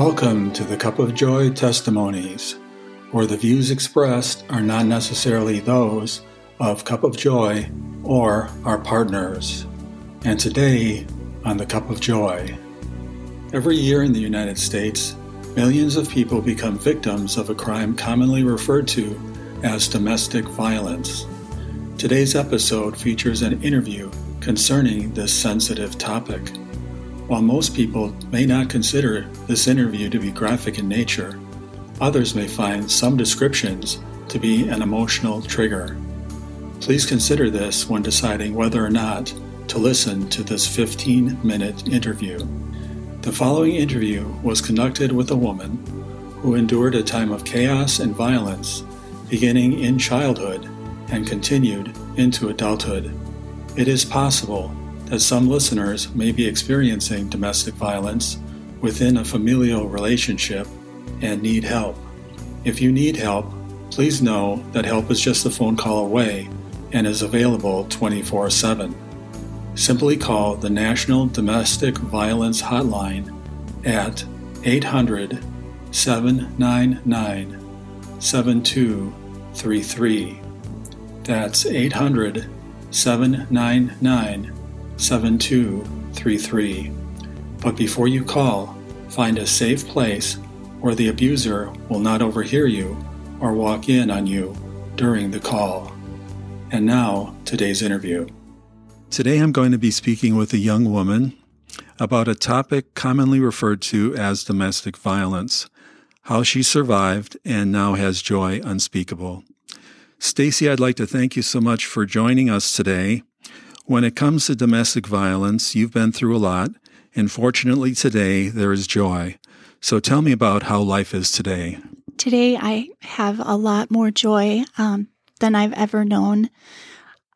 Welcome to the Cup of Joy Testimonies, where the views expressed are not necessarily those of Cup of Joy or our partners. And today on the Cup of Joy. Every year in the United States, millions of people become victims of a crime commonly referred to as domestic violence. Today's episode features an interview concerning this sensitive topic. While most people may not consider this interview to be graphic in nature, others may find some descriptions to be an emotional trigger. Please consider this when deciding whether or not to listen to this 15 minute interview. The following interview was conducted with a woman who endured a time of chaos and violence beginning in childhood and continued into adulthood. It is possible that some listeners may be experiencing domestic violence within a familial relationship and need help. If you need help, please know that help is just a phone call away and is available 24 7. Simply call the National Domestic Violence Hotline at 800 799 7233. That's 800 799 7233. But before you call, find a safe place where the abuser will not overhear you or walk in on you during the call. And now, today's interview. Today I'm going to be speaking with a young woman about a topic commonly referred to as domestic violence, how she survived and now has joy unspeakable. Stacy, I'd like to thank you so much for joining us today. When it comes to domestic violence, you've been through a lot, and fortunately today there is joy. So tell me about how life is today. Today I have a lot more joy um, than I've ever known.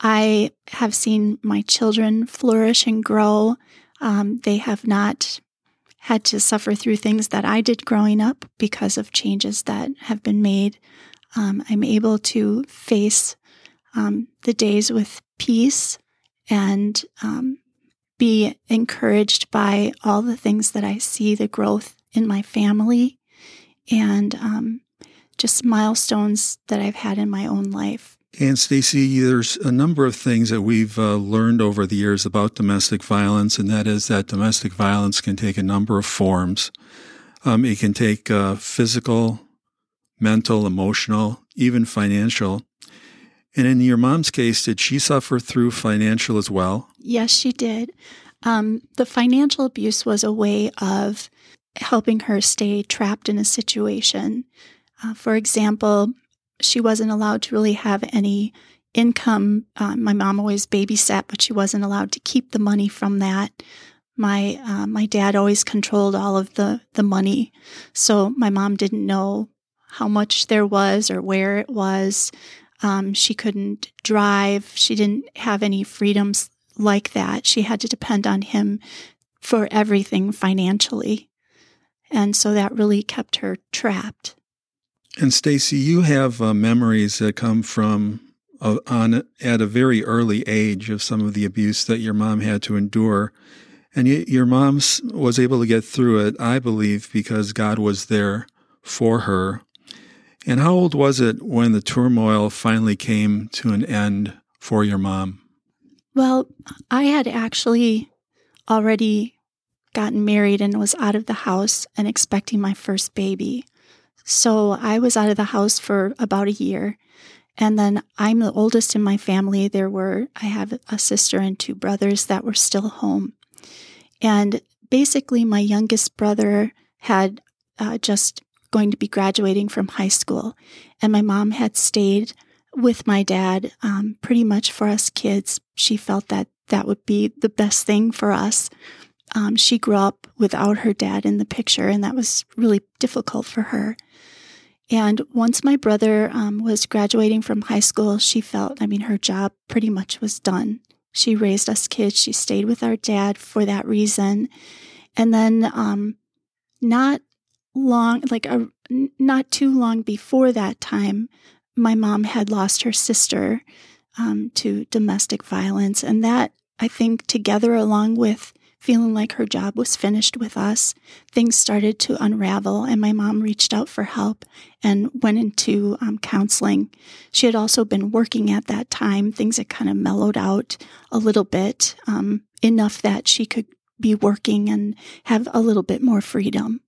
I have seen my children flourish and grow. Um, they have not had to suffer through things that I did growing up because of changes that have been made. Um, I'm able to face um, the days with peace and um, be encouraged by all the things that I see the growth in my family and um, just milestones that I've had in my own life. And Stacy, there's a number of things that we've uh, learned over the years about domestic violence, and that is that domestic violence can take a number of forms. Um, it can take uh, physical, mental, emotional, even financial. And in your mom's case, did she suffer through financial as well? Yes, she did. Um, the financial abuse was a way of helping her stay trapped in a situation. Uh, for example, she wasn't allowed to really have any income. Uh, my mom always babysat, but she wasn't allowed to keep the money from that. My uh, my dad always controlled all of the the money, so my mom didn't know how much there was or where it was. Um, she couldn't drive. She didn't have any freedoms like that. She had to depend on him for everything financially, and so that really kept her trapped. And Stacy, you have uh, memories that come from uh, on at a very early age of some of the abuse that your mom had to endure, and y- your mom was able to get through it, I believe, because God was there for her. And how old was it when the turmoil finally came to an end for your mom? Well, I had actually already gotten married and was out of the house and expecting my first baby. So I was out of the house for about a year. And then I'm the oldest in my family. There were, I have a sister and two brothers that were still home. And basically, my youngest brother had uh, just going to be graduating from high school. And my mom had stayed with my dad um, pretty much for us kids. She felt that that would be the best thing for us. Um, she grew up without her dad in the picture, and that was really difficult for her. And once my brother um, was graduating from high school, she felt, I mean, her job pretty much was done. She raised us kids. She stayed with our dad for that reason. And then, um, not long, like a, not too long before that time, my mom had lost her sister um, to domestic violence. And that, I think, together along with feeling like her job was finished with us, things started to unravel, and my mom reached out for help and went into um, counseling. She had also been working at that time. Things had kind of mellowed out a little bit, um, enough that she could be working and have a little bit more freedom.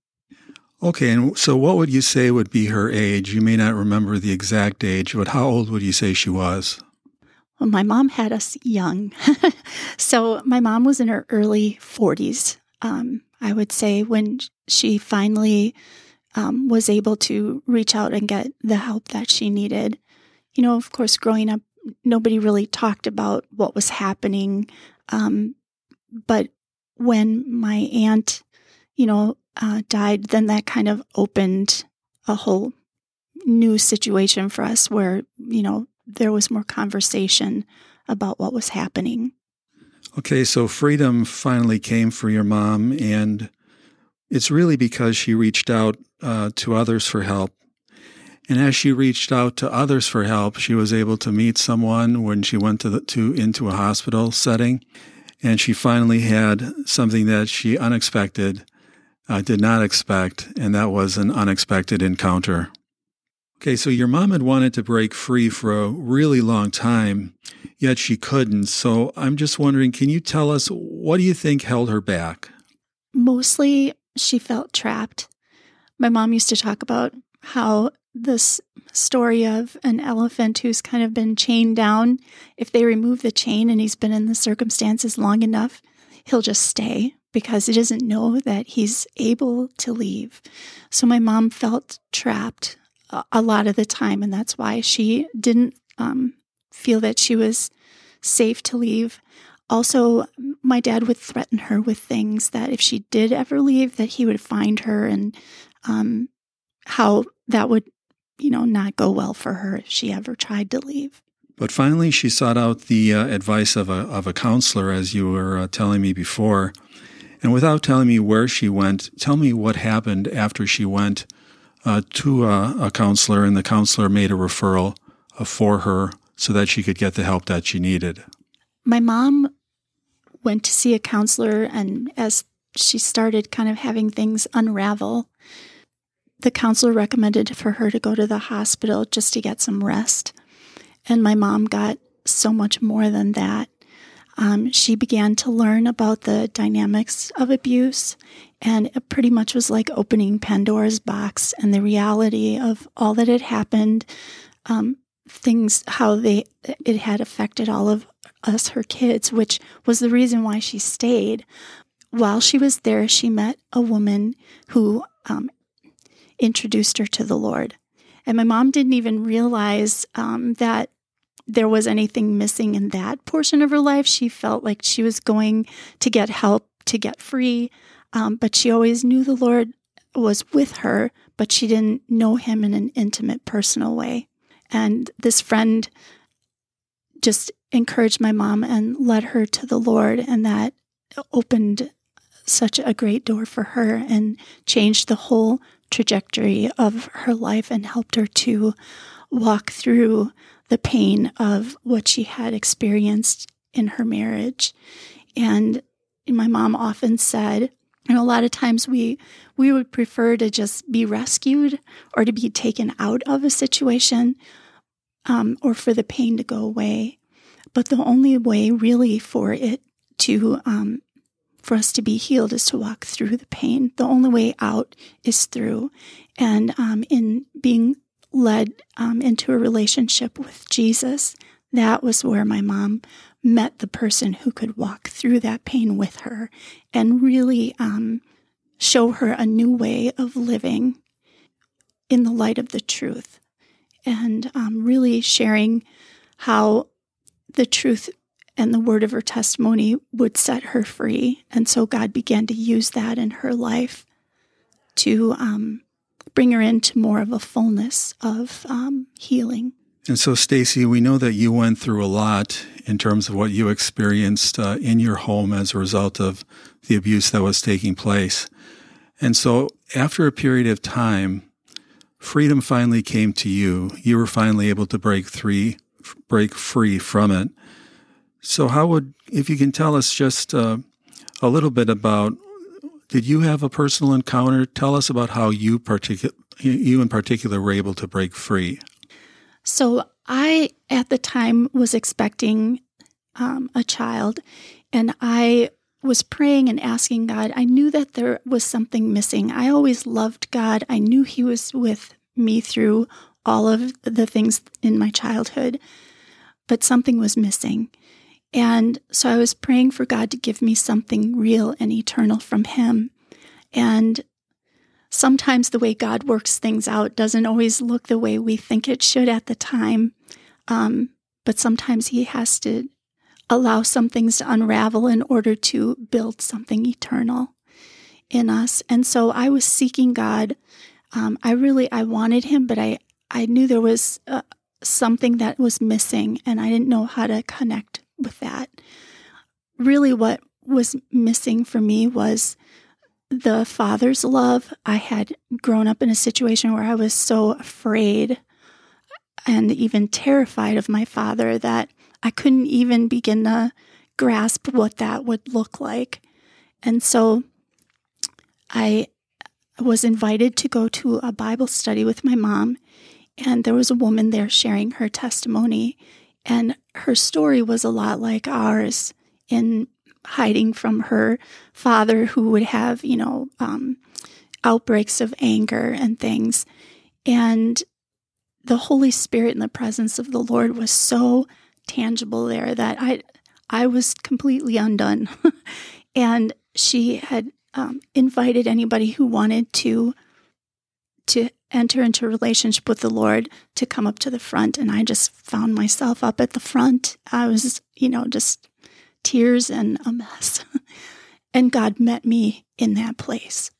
Okay, and so what would you say would be her age? You may not remember the exact age, but how old would you say she was? Well, my mom had us young. so my mom was in her early 40s, um, I would say, when she finally um, was able to reach out and get the help that she needed. You know, of course, growing up, nobody really talked about what was happening. Um, but when my aunt, you know, uh, died, then that kind of opened a whole new situation for us where, you know, there was more conversation about what was happening. Okay, so freedom finally came for your mom, and it's really because she reached out uh, to others for help. And as she reached out to others for help, she was able to meet someone when she went to, the, to into a hospital setting, and she finally had something that she unexpected uh, did not expect, and that was an unexpected encounter. Okay, so your mom had wanted to break free for a really long time, yet she couldn't. So I'm just wondering can you tell us what do you think held her back? Mostly she felt trapped. My mom used to talk about how this story of an elephant who's kind of been chained down, if they remove the chain and he's been in the circumstances long enough, he'll just stay because he doesn't know that he's able to leave. So my mom felt trapped a lot of the time, and that's why she didn't um, feel that she was safe to leave. Also, my dad would threaten her with things that if she did ever leave, that he would find her, and um, how that would, you know, not go well for her if she ever tried to leave. But finally, she sought out the uh, advice of a of a counselor, as you were uh, telling me before. And without telling me where she went, tell me what happened after she went uh, to a, a, counselor, and the counselor made a referral uh, for her so that she could get the help that she needed. My mom went to see a counselor, and as she started kind of having things unravel, the counselor recommended for her to go to the hospital just to get some rest. And my mom got so much more than that. Um, she began to learn about the dynamics of abuse, and it pretty much was like opening Pandora's box and the reality of all that had happened, um, things how they it had affected all of us, her kids, which was the reason why she stayed. While she was there, she met a woman who um, introduced her to the Lord. And my mom didn't even realize um, that there was anything missing in that portion of her life. She felt like she was going to get help to get free, um, but she always knew the Lord was with her, but she didn't know him in an intimate, personal way. And this friend just encouraged my mom and led her to the Lord, and that opened such a great door for her and changed the whole trajectory of her life and helped her to walk through the pain of what she had experienced in her marriage. And my mom often said, and a lot of times we we would prefer to just be rescued or to be taken out of a situation um, or for the pain to go away. But the only way really for it to um, for us to be healed is to walk through the pain. The only way out is through. And um, in being led um, into a relationship with Jesus, that was where my mom met the person who could walk through that pain with her and really um, show her a new way of living in the light of the truth and um, really sharing how the truth and the word of her testimony would set her free. And so God began to use that in her life to um, bring her into more of a fullness of um, healing. And so, Stacy, we know that you went through a lot in terms of what you experienced uh, in your home as a result of the abuse that was taking place. And so, after a period of time, freedom finally came to you. You were finally able to break free, break free from it. So, how would, if you can tell us just uh, a little bit about did you have a personal encounter? Tell us about how you particular you in particular were able to break free. So I at the time was expecting um, a child, and I was praying and asking God. I knew that there was something missing. I always loved God. I knew He was with me through all of the things in my childhood, but something was missing. And so I was praying for God to give me something real and eternal from Him. And sometimes the way God works things out doesn't always look the way we think it should at the time. Um, but sometimes He has to allow some things to unravel in order to build something eternal in us. And so I was seeking God. Um, I really I wanted Him, but I I knew there was uh, something that was missing, and I didn't know how to connect with that. Really, what was missing for me was the father's love. I had grown up in a situation where I was so afraid and even terrified of my father that I couldn't even begin to grasp what that would look like. And so I was invited to go to a Bible study with my mom, and there was a woman there sharing her testimony. And her story was a lot like ours in hiding from her father, who would have, you know, um, outbreaks of anger and things. And the Holy Spirit and the presence of the Lord was so tangible there that I, I was completely undone. and she had um, invited anybody who wanted to to enter into a relationship with the Lord to come up to the front. And I just found myself up at the front. I was, you know, just tears and a mess. and God met me in that place.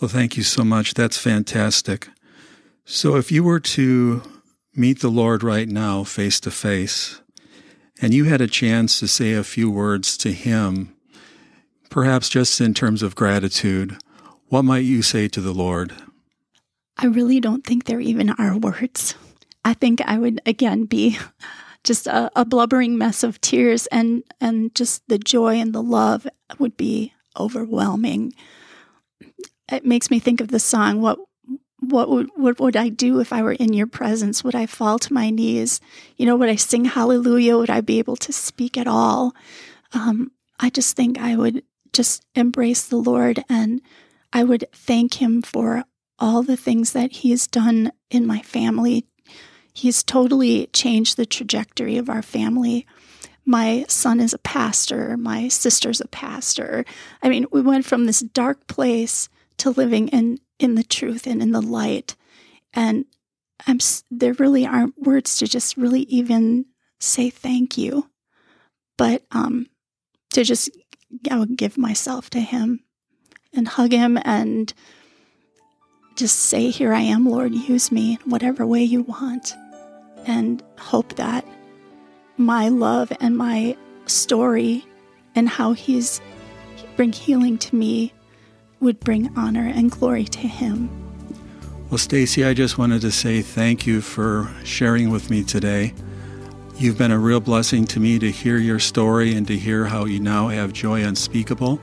Well, thank you so much. That's fantastic. So, if you were to meet the Lord right now, face to face, and you had a chance to say a few words to Him, perhaps just in terms of gratitude, what might you say to the Lord? I really don't think there even are words. I think I would again be just a, a, blubbering mess of tears and and just the joy and the love would be overwhelming. It makes me think of the song what what would what would I do if I were in your presence? Would I fall to my knees? You know, would I sing hallelujah? Would I be able to speak at all? Um, I just think I would just embrace the Lord and I would thank him for all the things that he's done in my family. He's totally changed the trajectory of our family. My son is a pastor, my sister's a pastor. I mean, we went from this dark place to living in in the truth and in the light. And I'm there really aren't words to just really even say thank you. But um to just I would give myself to him and hug him and just say, Here I am, Lord, use me in whatever way you want. And hope that my love and my story and how He's bring healing to me would bring honor and glory to Him. Well, Stacy, I just wanted to say thank you for sharing with me today. You've been a real blessing to me to hear your story and to hear how you now have joy unspeakable.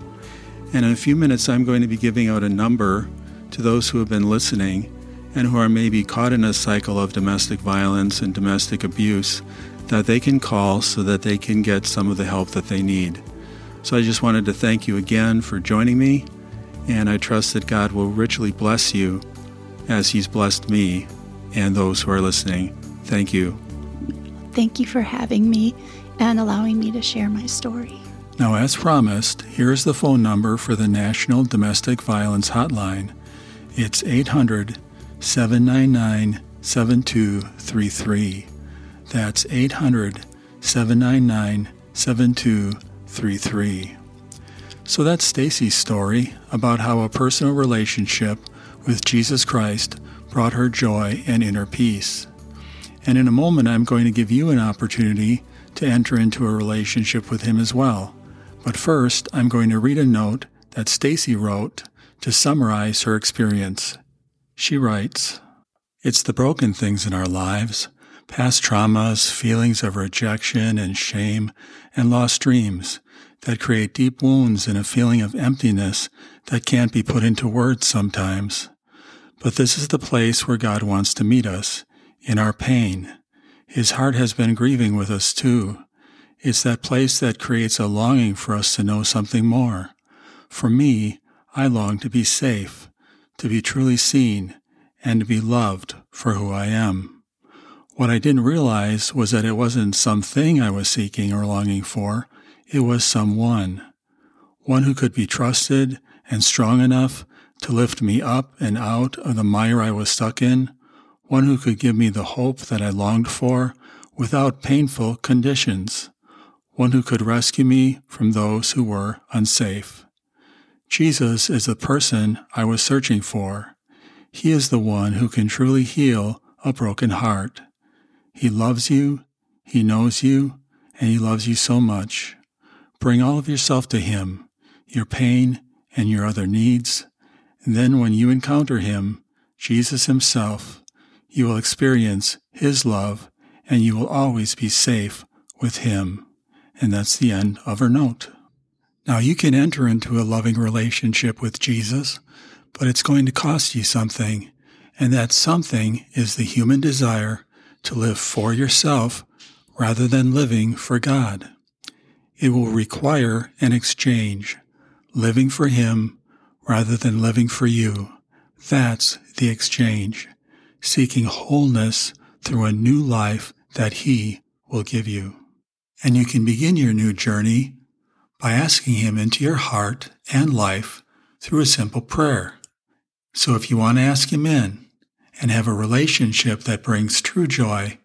And in a few minutes, I'm going to be giving out a number to those who have been listening and who are maybe caught in a cycle of domestic violence and domestic abuse that they can call so that they can get some of the help that they need. So I just wanted to thank you again for joining me, and I trust that God will richly bless you as He's blessed me and those who are listening. Thank you. Thank you for having me and allowing me to share my story. Now, as promised, here is the phone number for the National Domestic Violence Hotline. It's 800 799 7233. That's 800 799 7233. So that's Stacy's story about how a personal relationship with Jesus Christ brought her joy and inner peace. And in a moment, I'm going to give you an opportunity to enter into a relationship with Him as well. But first, I'm going to read a note that Stacy wrote to summarize her experience. She writes, It's the broken things in our lives, past traumas, feelings of rejection and shame, and lost dreams that create deep wounds and a feeling of emptiness that can't be put into words sometimes. But this is the place where God wants to meet us, in our pain. His heart has been grieving with us too. It's that place that creates a longing for us to know something more. For me, I long to be safe, to be truly seen, and to be loved for who I am. What I didn't realize was that it wasn't something I was seeking or longing for, it was someone. One who could be trusted and strong enough to lift me up and out of the mire I was stuck in, one who could give me the hope that I longed for without painful conditions, one who could rescue me from those who were unsafe. Jesus is the person I was searching for. He is the one who can truly heal a broken heart. He loves you, He knows you, and He loves you so much. Bring all of yourself to Him, your pain and your other needs. And then when you encounter Him, Jesus Himself, you will experience His love and you will always be safe with Him. And that's the end of her note. Now you can enter into a loving relationship with Jesus, but it's going to cost you something. And that something is the human desire to live for yourself rather than living for God. It will require an exchange, living for Him rather than living for you. That's the exchange, seeking wholeness through a new life that He will give you. And you can begin your new journey by asking Him into your heart and life through a simple prayer. So if you want to ask Him in and have a relationship that brings true joy,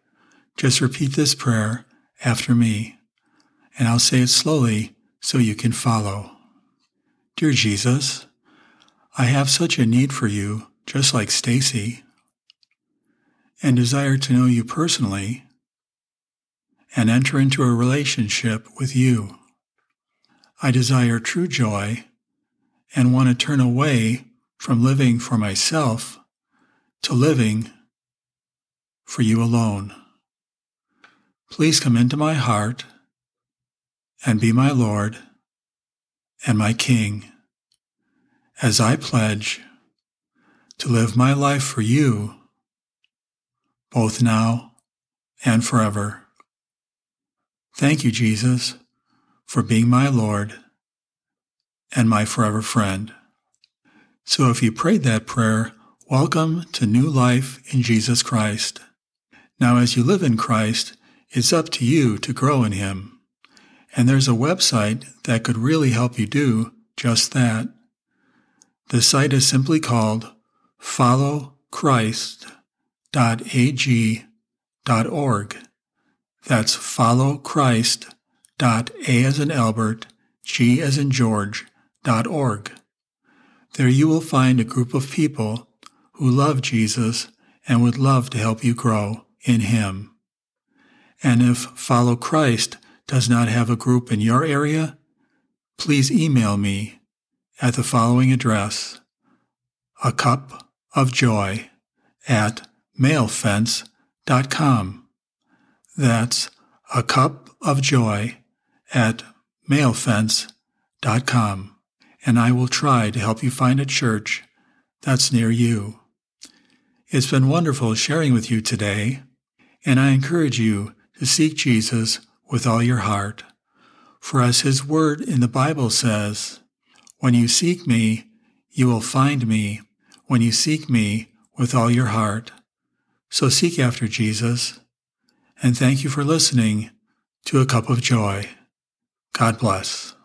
just repeat this prayer after me and I'll say it slowly so you can follow. Dear Jesus, I have such a need for you, just like Stacy, and desire to know you personally and enter into a relationship with you. I desire true joy and want to turn away from living for myself to living for you alone. Please come into my heart and be my Lord and my King, as I pledge to live my life for you, both now and forever. Thank you, Jesus, for being my Lord and my forever friend. So if you prayed that prayer, welcome to new life in Jesus Christ. Now, as you live in Christ, it's up to you to grow in Him. And there's a website that could really help you do just that. The site is simply called followchrist.ag.org. That's followchrist.a as in Albert, G as in George, dot .org. There you will find a group of people who love Jesus and would love to help you grow in Him. And if Follow Christ does not have a group in your area, please email me at the following address a cup of joy at mailfence.com. That's a cup of joy at mailfence.com. And I will try to help you find a church that's near you. It's been wonderful sharing with you today, and I encourage you to seek Jesus with all your heart. For as his word in the Bible says, When you seek me, you will find me, when you seek me with all your heart. So seek after Jesus, and thank you for listening to A Cup of Joy. God bless.